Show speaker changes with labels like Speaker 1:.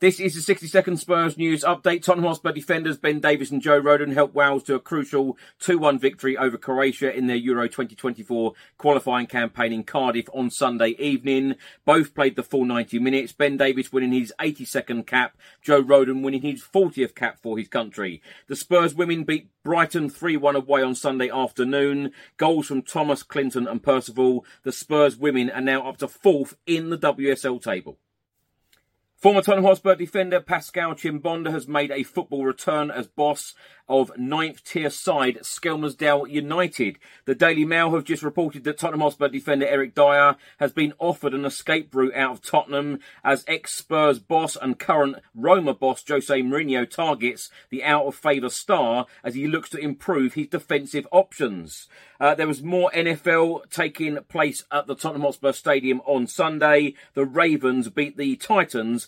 Speaker 1: This is the 60 second Spurs news update. Tottenham Hotspur defenders Ben Davies and Joe Rodon helped Wales to a crucial 2-1 victory over Croatia in their Euro 2024 qualifying campaign in Cardiff on Sunday evening. Both played the full 90 minutes. Ben Davies winning his 82nd cap, Joe Rodon winning his 40th cap for his country. The Spurs women beat Brighton 3-1 away on Sunday afternoon. Goals from Thomas, Clinton and Percival. The Spurs women are now up to fourth in the WSL table. Former Tottenham Hotspur defender Pascal Chimbonda has made a football return as boss of ninth tier side Skelmersdale United. The Daily Mail have just reported that Tottenham Hotspur defender Eric Dier has been offered an escape route out of Tottenham as ex-Spurs boss and current Roma boss Jose Mourinho targets the out of favour star as he looks to improve his defensive options. Uh, there was more NFL taking place at the Tottenham Hotspur Stadium on Sunday. The Ravens beat the Titans